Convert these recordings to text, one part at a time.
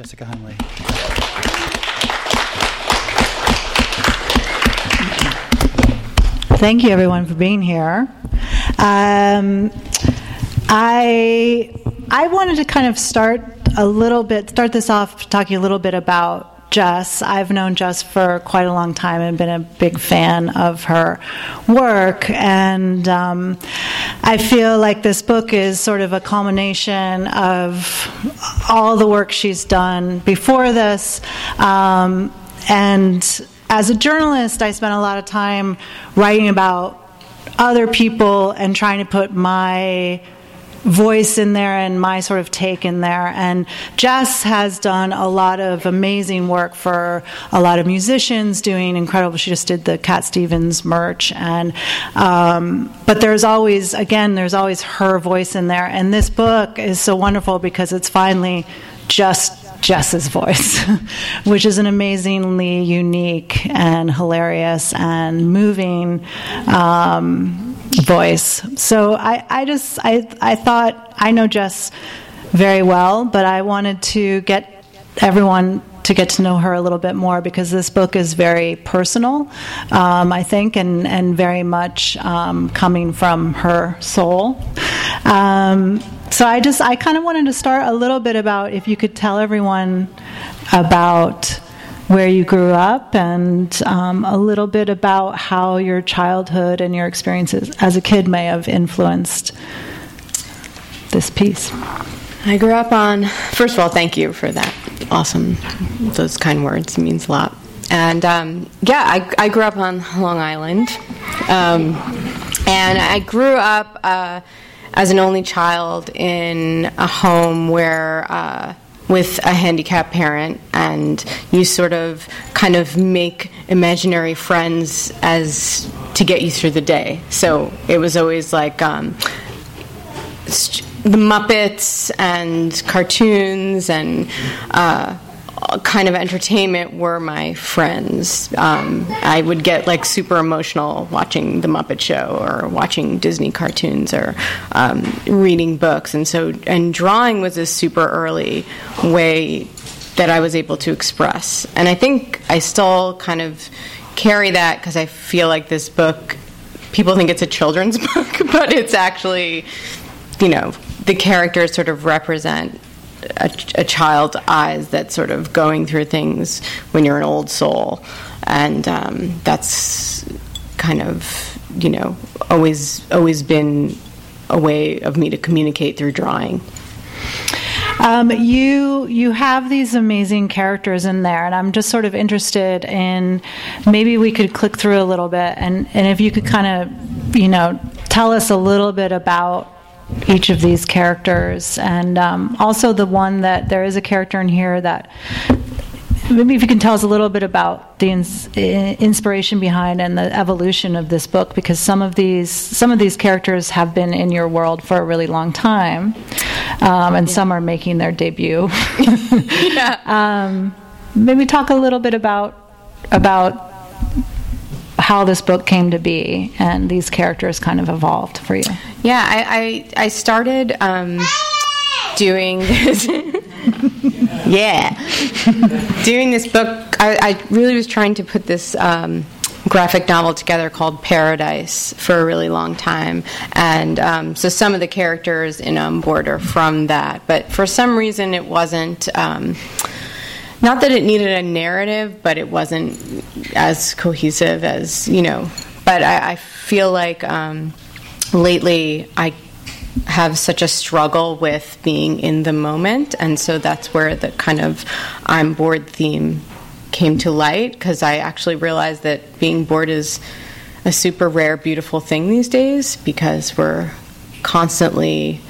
Jessica Hunley. Thank you, everyone, for being here. Um, I I wanted to kind of start a little bit, start this off talking a little bit about Jess. I've known Jess for quite a long time and been a big fan of her work. And um, I feel like this book is sort of a culmination of all the work she's done before this. Um, and as a journalist, I spent a lot of time writing about other people and trying to put my voice in there and my sort of take in there. And Jess has done a lot of amazing work for a lot of musicians, doing incredible. She just did the Cat Stevens merch, and um, but there's always, again, there's always her voice in there. And this book is so wonderful because it's finally just Jess's voice, which is an amazingly unique and hilarious and moving um, voice. So I, I just I I thought I know Jess very well, but I wanted to get everyone to get to know her a little bit more because this book is very personal, um, I think, and, and very much um, coming from her soul. Um, so I just, I kind of wanted to start a little bit about if you could tell everyone about where you grew up and um, a little bit about how your childhood and your experiences as a kid may have influenced this piece. I grew up on, first of all, thank you for that awesome, those kind words. It means a lot. And um, yeah, I, I, grew up on Long Island. Um, and I grew up uh, as an only child in a home where. Uh, with a handicapped parent, and you sort of kind of make imaginary friends as to get you through the day. So it was always like um, the Muppets and cartoons and uh, kind of entertainment were my friends. Um, I would get like super emotional watching the Muppet Show or watching Disney cartoons or um, reading books, and so and drawing was a super early way that I was able to express. And I think I still kind of carry that because I feel like this book. People think it's a children's book, but it's actually, you know, the characters sort of represent a, a, child's eyes that's sort of going through things when you're an old soul, and um, that's kind of you know always always been a way of me to communicate through drawing. Um, you you have these amazing characters in there, and I'm just sort of interested in maybe we could click through a little bit, and and if you could kind of you know tell us a little bit about each of these characters, and um, also the one that there is a character in here that maybe if you can tell us a little bit about the ins- inspiration behind and the evolution of this book because some of these some of these characters have been in your world for a really long time um, and yeah. some are making their debut yeah. um, maybe talk a little bit about about how this book came to be and these characters kind of evolved for you. Yeah, I, I, I started um, doing this. yeah. doing this book, I, I, really was trying to put this. Um, graphic novel together called Paradise for a really long time. And um, so some of the characters in I'm Bored are from that. But for some reason, it wasn't. Um, not that it needed a narrative, but it wasn't as cohesive as you know. But I, I feel like um, lately I have such a struggle with being in the moment, and so that's where the kind of I'm bored theme came to light because I actually realized that being bored is a super rare, beautiful thing these days because we're constantly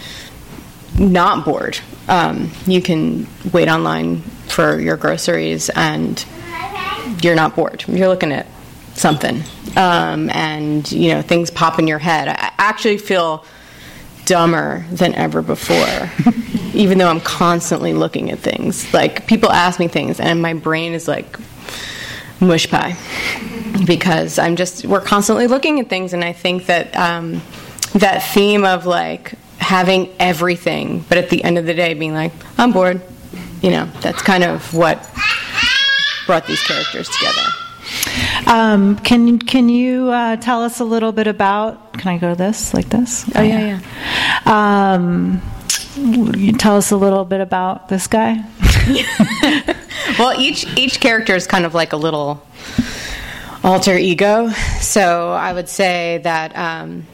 not bored. Um, you can wait online for your groceries and you're not bored. You're looking at something. Um, and, you know, things pop in your head. I actually feel dumber than ever before, even though I'm constantly looking at things. Like, people ask me things, and my brain is like mush pie because I'm just, we're constantly looking at things, and I think that um, that theme of like having everything, but at the end of the day being like, I'm bored you know, that's kind of what brought these characters together. Um, can can you uh, tell us a little bit about? Can I go this like this? Oh yeah, yeah. Um, you tell us a little bit about this guy. well, each each character is kind of like a little alter ego. So I would say that um,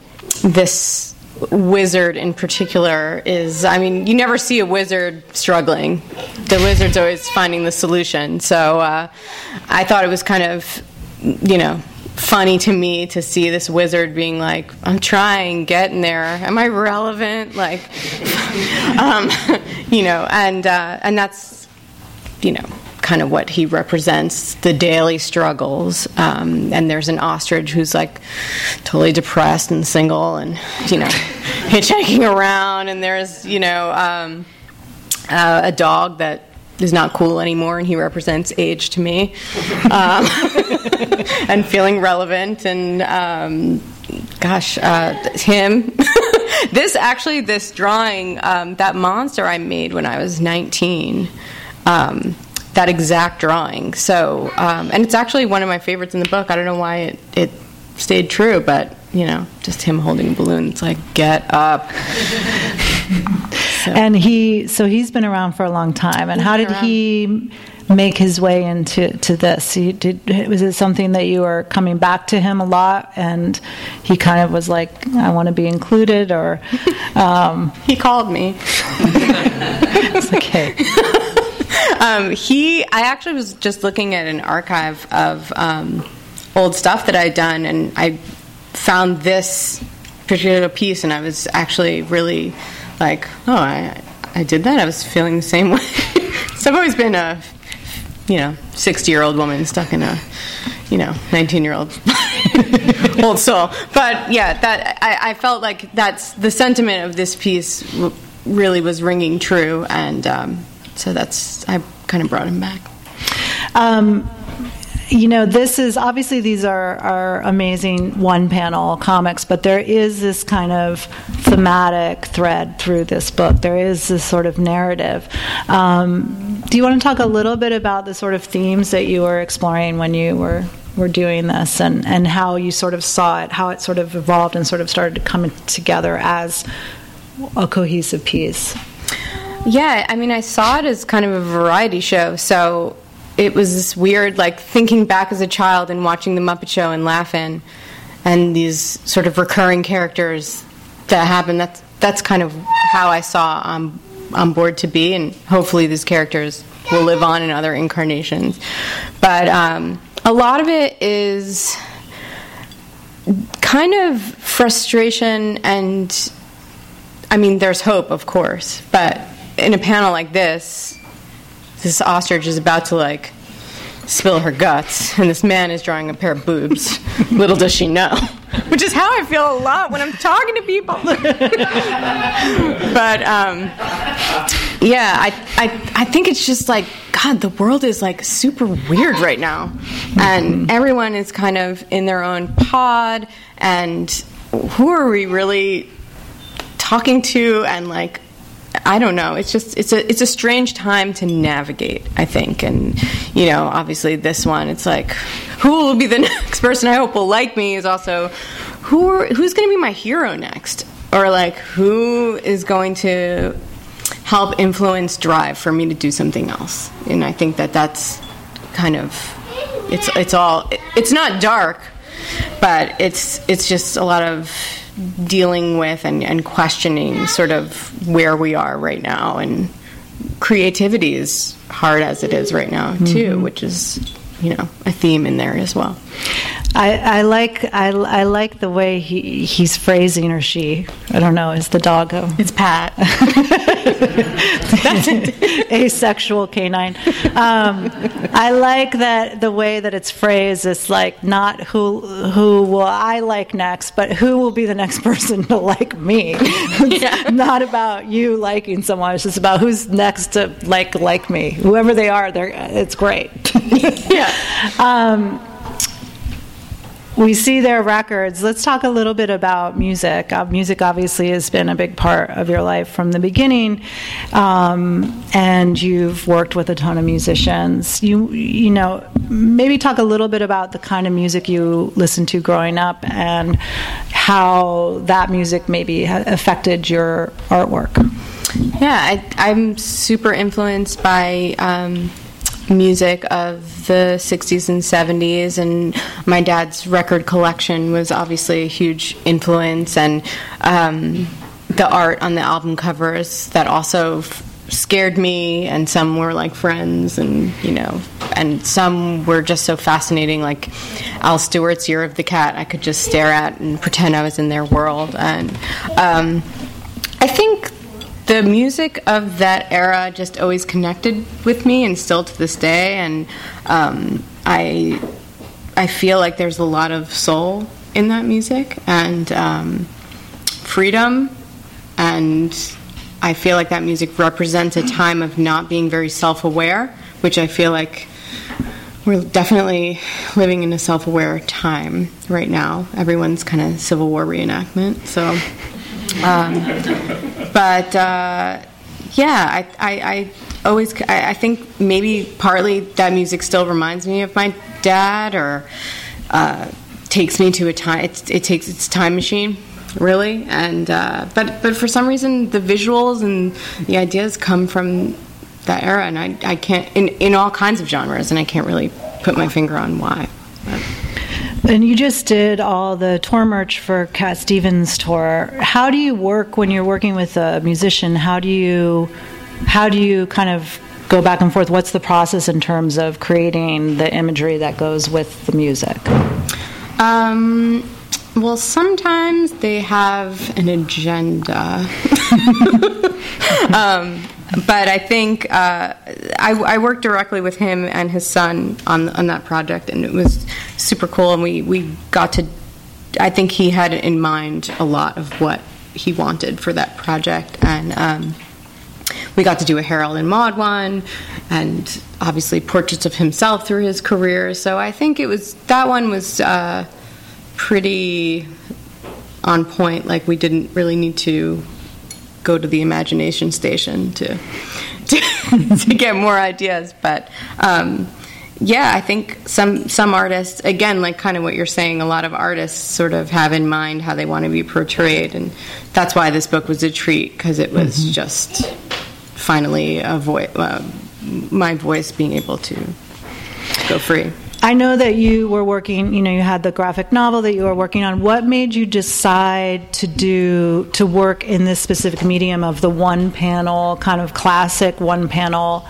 this wizard in particular is I mean, you never see a wizard struggling. The wizard's always finding the solution. So uh, I thought it was kind of, you know, funny to me to see this wizard being like, I'm trying, getting there. Am I relevant? Like, um, you know, and, uh, and that's, you know, kind of what he represents the daily struggles. Um, and there's an ostrich who's like totally depressed and single and, you know, hitchhiking around. And there's, you know, um, uh, a dog that is not cool anymore and he represents age to me um, and feeling relevant and um, gosh uh, him this actually this drawing um, that monster i made when i was 19 um, that exact drawing. So, um, and it's actually one of my favorites in the book. I don't know why it, it stayed true, but you know, just him holding a balloon. It's like, get up. so. And he, so he's been around for a long time. And he's how did around. he make his way into to this? He did, was it something that you were coming back to him a lot, and he kind of was like, "I want to be included," or um, he called me. it's like, hey. Um, he, I actually was just looking at an archive of um, old stuff that I'd done, and I found this particular piece, and I was actually really like, oh, I, I did that. I was feeling the same way. so I've always been a, you know, 60 year old woman stuck in a, you know, 19 year old old soul. But yeah, that I, I, felt like that's the sentiment of this piece really was ringing true, and um, so that's I kind of brought him back. Um, you know, this is obviously these are, are amazing one panel comics, but there is this kind of thematic thread through this book. There is this sort of narrative. Um, do you want to talk a little bit about the sort of themes that you were exploring when you were were doing this and, and how you sort of saw it, how it sort of evolved and sort of started to come together as a cohesive piece? Yeah, I mean, I saw it as kind of a variety show, so it was this weird, like thinking back as a child and watching the Muppet Show and laughing, and these sort of recurring characters that happen. That's that's kind of how I saw on I'm Bored to be, and hopefully these characters will live on in other incarnations. But um, a lot of it is kind of frustration and I mean, there's hope, of course, but in a panel like this, this ostrich is about to like spill her guts, and this man is drawing a pair of boobs. Little does she know. Which is how I feel a lot when I'm talking to people. but um, yeah, I, I, I think it's just like, God, the world is like super weird right now. And everyone is kind of in their own pod, and who are we really talking to and like I don't know. It's just it's a it's a strange time to navigate. I think, and you know, obviously this one, it's like who will be the next person I hope will like me is also who are, who's going to be my hero next, or like who is going to help influence drive for me to do something else. And I think that that's kind of it's it's all it's not dark, but it's it's just a lot of dealing with and, and questioning sort of where we are right now. And creativity is hard as it is right now, too, mm-hmm. which is, you know, a theme in there as well. I, I like I, I like the way he he's phrasing or she. I don't know. Is the doggo? It's Pat. Asexual canine. Um, I like that the way that it's phrased. It's like not who who will I like next, but who will be the next person to like me. Yeah. not about you liking someone. It's just about who's next to like like me. Whoever they are, they're it's great. yeah. Um, we see their records. Let's talk a little bit about music. Uh, music obviously has been a big part of your life from the beginning, um, and you've worked with a ton of musicians. You, you know, maybe talk a little bit about the kind of music you listened to growing up and how that music maybe affected your artwork. Yeah, I, am super influenced by. Um, music of the 60s and 70s and my dad's record collection was obviously a huge influence and um, the art on the album covers that also f- scared me and some were like friends and you know and some were just so fascinating like al stewart's year of the cat i could just stare at and pretend i was in their world and um, i think the music of that era just always connected with me and still to this day and um, I I feel like there's a lot of soul in that music and um, freedom and I feel like that music represents a time of not being very self-aware which I feel like we're definitely living in a self-aware time right now. Everyone's kind of civil war reenactment so um, but uh, yeah, I, I, I always I, I, think maybe partly that music still reminds me of my dad or uh, takes me to a time. It, it takes its time machine really and uh, but but for some reason the visuals and the ideas come from that era and I, I can't in, in all kinds of genres and I can't really put my finger on why. And you just did all the tour merch for Cat Stevens tour. How do you work when you're working with a musician? How do you how do you kind of go back and forth? What's the process in terms of creating the imagery that goes with the music? Um, well, sometimes they have an agenda. um, but I think uh, I, I, worked directly with him and his son on on that project, and it was super cool. And we we got to. I think he had in mind a lot of what he wanted for that project, and um, we got to do a Harold and Maude one, and obviously portraits of himself through his career. So I think it was that one was uh, pretty on point. Like we didn't really need to go to the imagination station to to, to get more ideas. But um, yeah, I think some some artists, again, like kind of what you're saying, a lot of artists sort of have in mind how they want to be portrayed, and that's why this book was a treat because it was mm-hmm. just finally a voice, uh, my voice being able to go free. I know that you were working, you know, you had the graphic novel that you were working on. What made you decide to do, to work in this specific medium of the one panel, kind of classic one panel,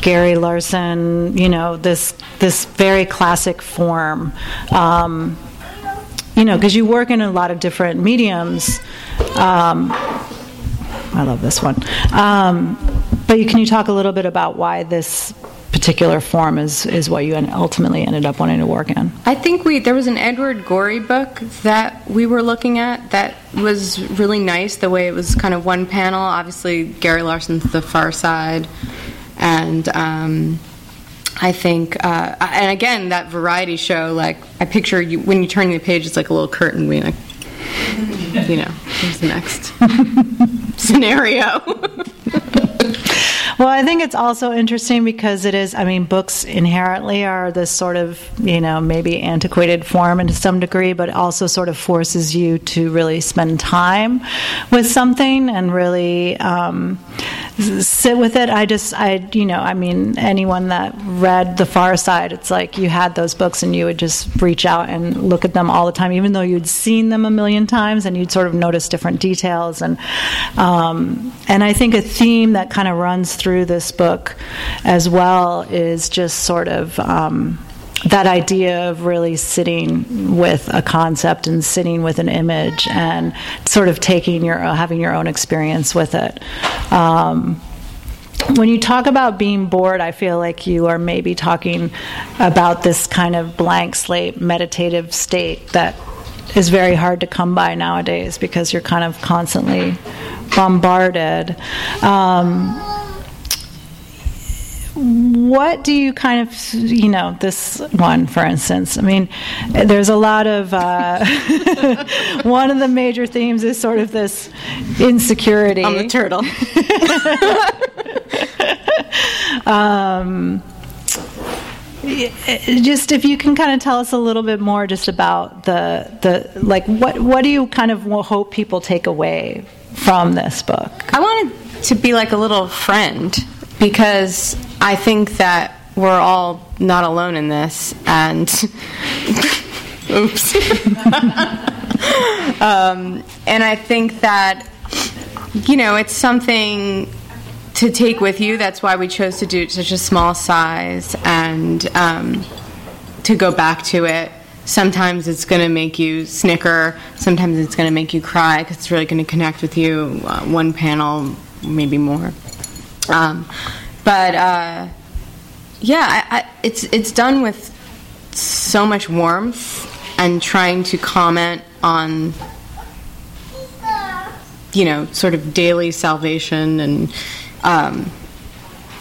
Gary Larson, you know, this, this very classic form? Um, you know, because you work in a lot of different mediums. Um, I love this one. Um, but you, can you talk a little bit about why this particular form is, is what you ultimately ended up wanting to work in? I think we there was an Edward Gorey book that we were looking at that was really nice. The way it was kind of one panel. Obviously, Gary Larson's The Far Side, and um, I think, uh, and again, that variety show. Like I picture you when you turn the page, it's like a little curtain being like, you know, here's the next scenario. Well, I think it's also interesting because it is, I mean, books inherently are this sort of, you know, maybe antiquated form to some degree, but also sort of forces you to really spend time with something and really um, sit with it. I just, I, you know, I mean, anyone that read The Far Side, it's like you had those books and you would just reach out and look at them all the time, even though you'd seen them a million times and you'd sort of notice different details. And, um, and I think a theme that kind of runs through this book as well is just sort of, um, that idea of really sitting with a concept and sitting with an image and sort of taking your having your own experience with it. Um, when you talk about being bored, I feel like you are maybe talking about this kind of blank slate meditative state that is very hard to come by nowadays because you're kind of constantly bombarded. Um, what do you kind of, you know, this one, for instance? I mean, there's a lot of, uh, one of the major themes is sort of this insecurity. I'm the turtle. um, just if you can kind of tell us a little bit more just about the the like what what do you kind of hope people take away from this book i wanted to be like a little friend because i think that we're all not alone in this and oops um, and i think that you know it's something to take with you. That's why we chose to do such a small size and um, to go back to it. Sometimes it's going to make you snicker. Sometimes it's going to make you cry because it's really going to connect with you. Uh, one panel, maybe more. Um, but uh, yeah, I, I, it's it's done with so much warmth and trying to comment on you know sort of daily salvation and um,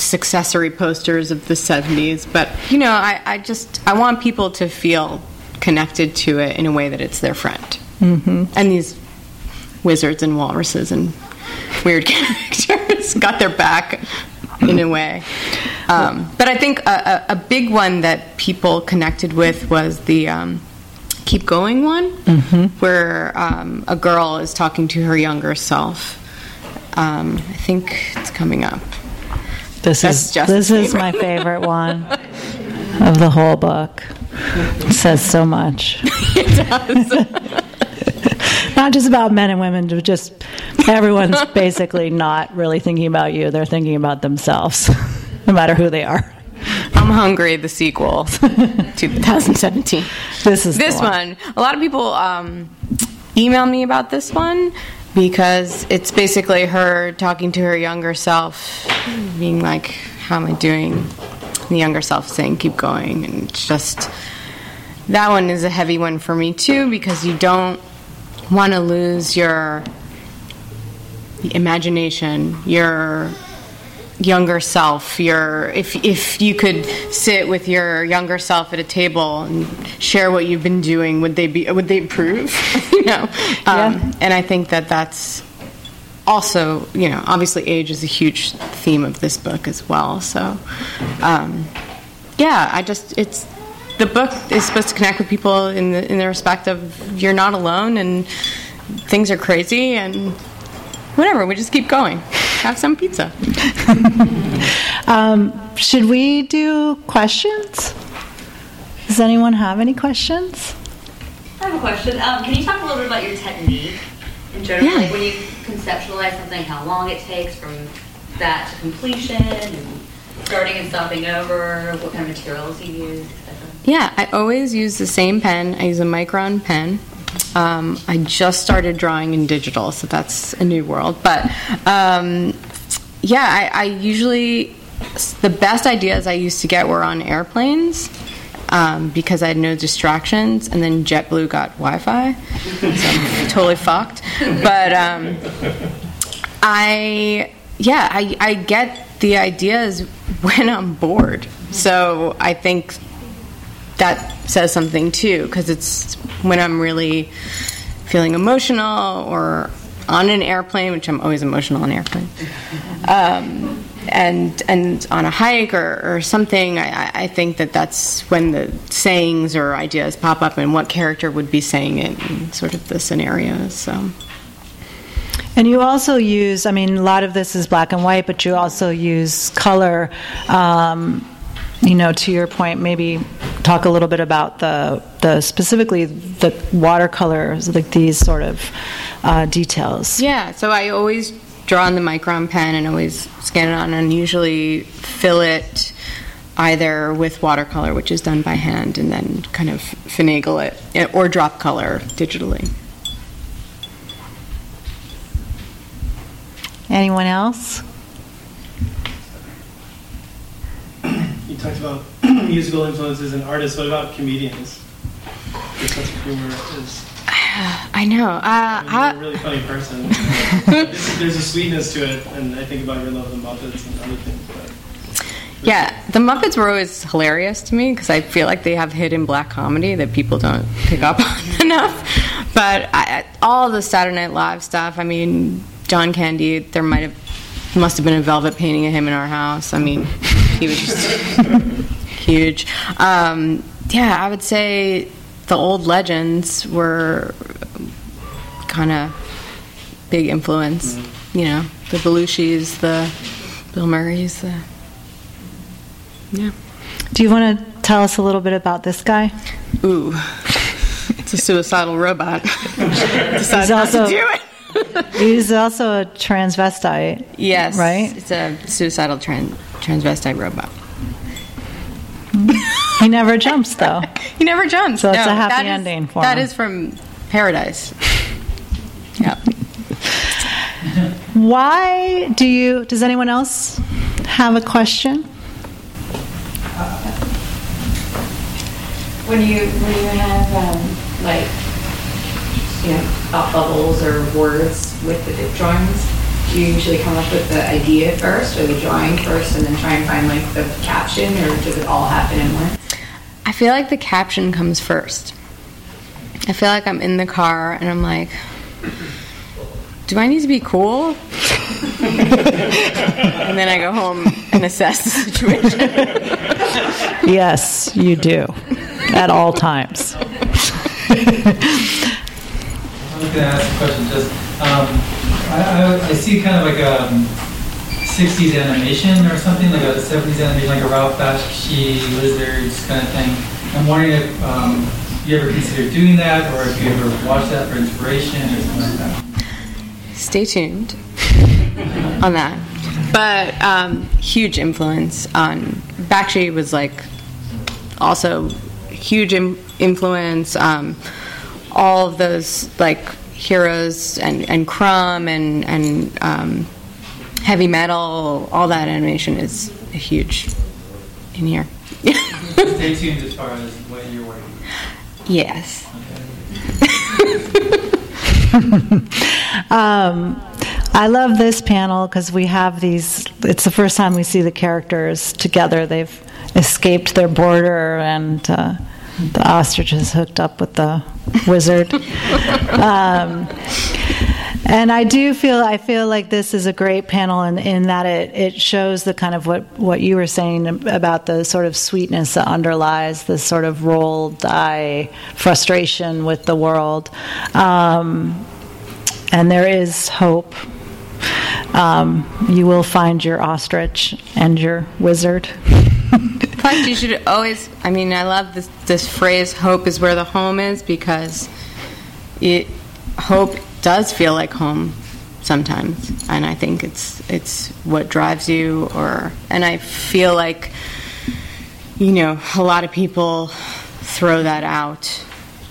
successory posters of the 70s. But, you know, I, I, just, I want people to feel connected to it in a way that it's their friend. Mm-hmm. And these wizards and walruses and weird characters got their back in a way. Um, but I think a, a, a, big one that people connected with was the um, Keep Going one, mm-hmm. where um, a girl is talking to her younger self um, I think it's coming up. This That's is this is my favorite one of the whole book. It says so much. it does. not just about men and women, but just everyone's basically not really thinking about you. They're thinking about themselves, no matter who they are. I'm hungry. The sequel, 2017. This is this one. one. A lot of people um, email me about this one because it's basically her talking to her younger self, being like, "How am I doing?" the younger self saying, "Keep going," and it's just that one is a heavy one for me too because you don't want to lose your imagination, your younger self your if if you could sit with your younger self at a table and share what you've been doing would they be would they approve you know um, yeah. and i think that that's also you know obviously age is a huge theme of this book as well so um, yeah i just it's the book is supposed to connect with people in the in the respect of you're not alone and things are crazy and whatever we just keep going have some pizza. um, should we do questions? Does anyone have any questions? I have a question. Um, can you talk a little bit about your technique in general? Yeah. Like when you conceptualize something, how long it takes from that to completion, and starting and stopping over, what kind of materials you use, etc. Yeah, I always use the same pen. I use a Micron pen. Um, I just started drawing in digital, so that's a new world. But um, yeah, I, I, usually the best ideas I used to get were on airplanes. Um, because I had no distractions, and then JetBlue got Wi-Fi, so I'm totally fucked. But um, I, yeah, I, I get the ideas when I'm bored. So I think that says something too, because it's when I'm really feeling emotional or on an airplane, which I'm always emotional on airplane, um, and and on a hike or, or something. I, I, think that that's when the sayings or ideas pop up, and what character would be saying it, in sort of the scenarios. So. And you also use, I mean, a lot of this is black and white, but you also use color. Um, you know, to your point, maybe talk a little bit about the, the specifically the watercolors, like these sort of uh, details. Yeah, so I always draw on the Micron pen and always scan it on and usually fill it either with watercolor, which is done by hand, and then kind of finagle it, eh, or drop color digitally. Anyone else? Talked about musical influences and artists. What about comedians? Humor is. I know. Uh, I mean, you're a really funny person. there's, there's, a sweetness to it, and I think about your love of the Muppets and other things. But yeah, the Muppets were always hilarious to me because I feel like they have hidden black comedy that people don't pick up on enough. But I, all the Saturday Night Live stuff, I mean, John Candy, there might have must have been a velvet painting of him in our house. I mean, he was just huge. Um, yeah, I would say the old legends were kind of big influence. You know, the Belushis, the Bill Murrays, the yeah. Do you want to tell us a little bit about this guy? Ooh, it's a suicidal robot. He's also- to do it. He's also a transvestite. Yes, Right? It's a suicidal tran- transvestite robot. He never jumps, though. He never jumps. So it's No, a happy that is- ending for That him. is from Paradise. yeah. Why do you? Does anyone else have a question? When you when you have um, like you know thought bubbles or words with the drawings, do you usually come up with the idea first or the drawing first, and then try and find like the caption, or does it all happen in one? I feel like the caption comes first. I feel like I'm in the car and I'm like, do I need to be cool? and then I go home and assess the situation. Yes, you do. At all times. I was going to ask a question. Just, um, I, I, I see kind of like a um, 60s animation or something, like a 70s animation, like a Ralph Bakshi Wizards kind of thing. I'm wondering if um, you ever considered doing that, or if you ever watched that for inspiration or something like that. Stay tuned on that. But um, huge influence on Bakshi was like also huge Im- influence. Um, all of those like heroes and, and Crumb and and um, heavy metal, all that animation is huge in here. Stay tuned as far as when you're working. yes. Um, I love this panel because we have these. It's the first time we see the characters together. They've escaped their border, and uh, the ostrich is hooked up with the wizard. um, and I do feel I feel like this is a great panel in, in that it, it shows the kind of what, what you were saying about the sort of sweetness that underlies the sort of roll die frustration with the world. Um, and there is hope. Um, you will find your ostrich and your wizard. Fact, you should always. I mean, I love this this phrase "hope is where the home is" because it hope does feel like home sometimes, and I think it's it's what drives you. Or and I feel like you know a lot of people throw that out,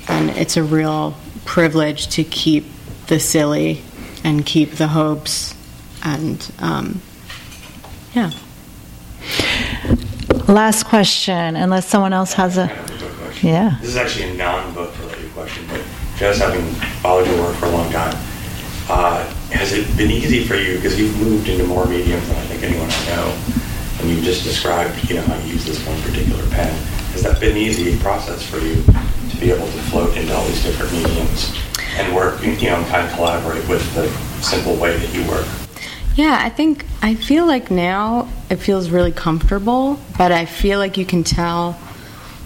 and it's a real privilege to keep the silly and keep the hopes, and um, yeah. Last question, unless someone else has a. Yeah. This is actually a non-book related question, but just having followed your work for a long time, uh, has it been easy for you, because you've moved into more mediums than I think anyone I know, and you just described, you know, how you use this one particular pen. Has that been an easy process for you to be able to float into all these different mediums and work, you know, kind of collaborate with the simple way that you work? Yeah, I think I feel like now it feels really comfortable, but I feel like you can tell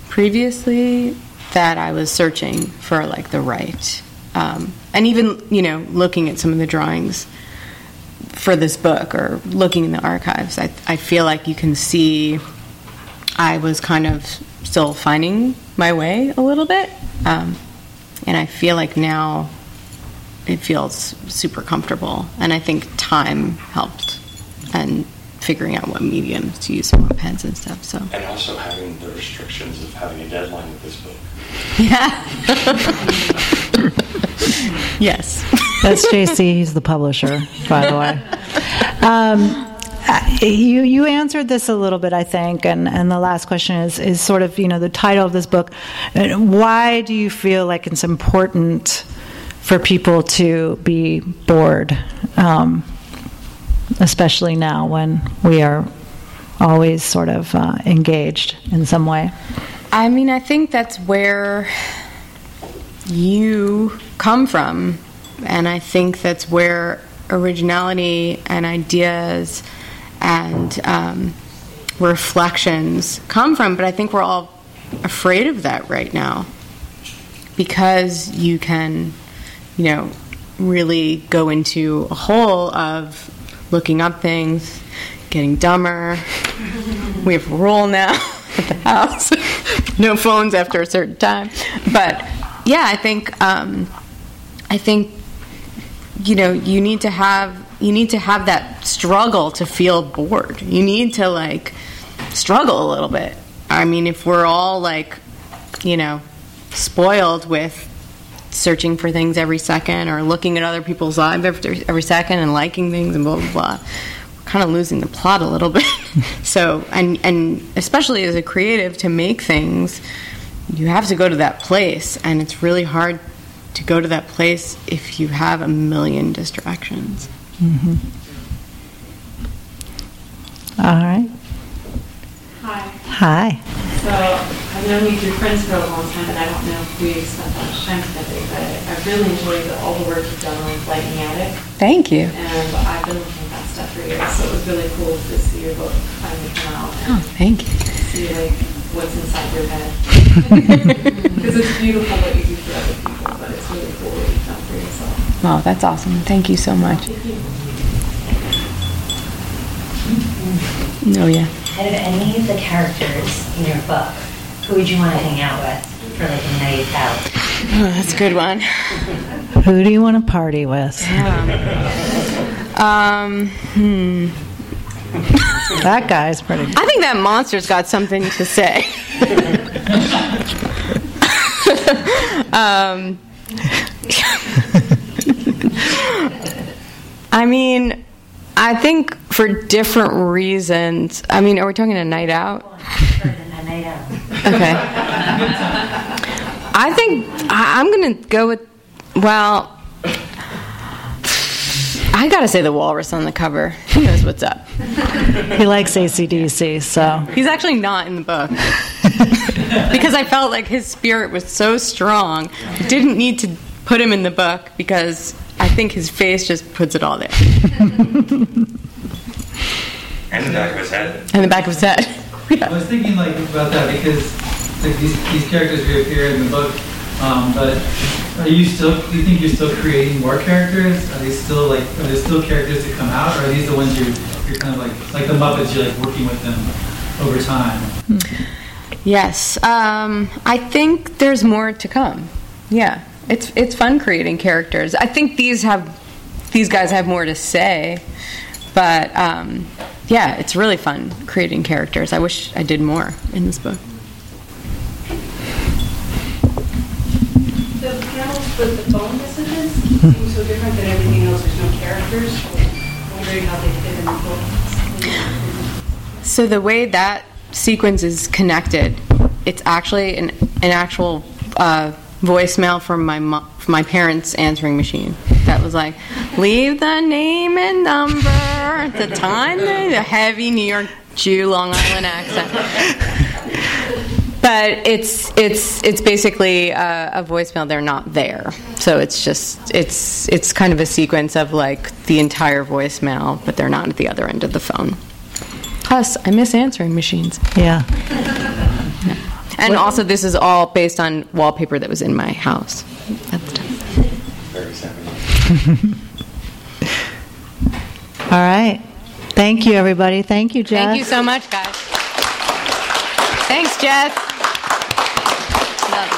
previously that I was searching for like the right, um, and even you know looking at some of the drawings for this book or looking in the archives, I, I feel like you can see I was kind of still finding my way a little bit, um, and I feel like now it feels super comfortable. And I think time helped and figuring out what mediums to use, and what pens and stuff. So, And also having the restrictions of having a deadline with this book. yeah. yes. That's JC. He's the publisher, by the way. Um, you you answered this a little bit, I think, and, and the last question is is sort of you know the title of this book. Uh, Why do you feel like it's important for people to be bored, um, especially now when we are always sort of uh, engaged in some way. I mean, I think that's where you come from, and I think that's where originality and ideas and um, reflections come from. But I think we're all afraid of that right now because you can, you know, really go into a hole of looking up things, getting dumber. We have a rule now at the house no phones after a certain time. But yeah, I think um, I think you know you need to have you need to have that struggle to feel bored. You need to like struggle a little bit. I mean, if we're all like you know spoiled with searching for things every second or looking at other people's lives every, every second and liking things and blah blah blah we're kind of losing the plot a little bit so and and especially as a creative to make things you have to go to that place and it's really hard to go to that place if you have a million distractions Mm-hmm. All right. Hi. Hi. So I've known you through friends for a long time, and I don't know if we've spent that much time together, but I've really enjoyed all the work you've done on Light in the Attic, thank you. And I've been looking at that stuff for years, so it was really cool to see your book finally come out oh thank you. see like what's inside your head. Because it's beautiful what you do for other people, but it's really cool what you've done for yourself. wow that's awesome. Thank you so much. No oh, yeah. Out of any of the characters in your book, who would you want to hang out with for like a night out? oh, that's a good one Who do you want to party with? um hmm That guy's pretty. I think that monster's got something to say. um, I mean, I think for different reasons. I mean, are we talking a night out? For a night out. Okay. I think I, I'm going to go with, well, I got to say the walrus on the cover. He knows what's up. He likes AC/DC, so He's actually not in the book. because I felt like his spirit was so strong. I didn't need to put him in the book because I think his face just puts it all there. And the back of his head. And the back of his head. I was thinking like about that because like these, these characters reappear in the book, um, but are you still? Do you think you're still creating more characters? Are they still like? Are there still characters that come out, or are these the ones you're you're kind of like like the Muppets? You're like working with them over time. Yes. Um, I think there's more to come. Yeah. It's it's fun creating characters. I think these have these guys have more to say, but um, yeah, it's really fun creating characters. I wish I did more in this book. The panels with the phone messages seem so different than everything else, there's no characters. Wondering how they fit in the book. So the way that sequence is connected, it's actually an, an actual uh, voicemail from my mo- from my parents' answering machine. That was like, leave the name and number at the time. The heavy New York Jew, Long Island accent. But it's it's it's basically a, a voicemail. They're not there, so it's just it's it's kind of a sequence of like the entire voicemail, but they're not at the other end of the phone. Plus, I miss answering machines. yeah. And also, this is all based on wallpaper that was in my house at the time. Very 70s. All right. Thank you, everybody. Thank you, Jess. Thank you so much, guys. Thanks, Jess. Love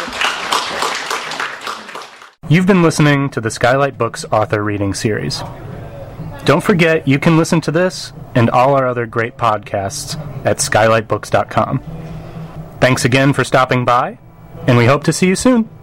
you. You've been listening to the Skylight Books author reading series. Don't forget you can listen to this and all our other great podcasts at skylightbooks.com. Thanks again for stopping by, and we hope to see you soon.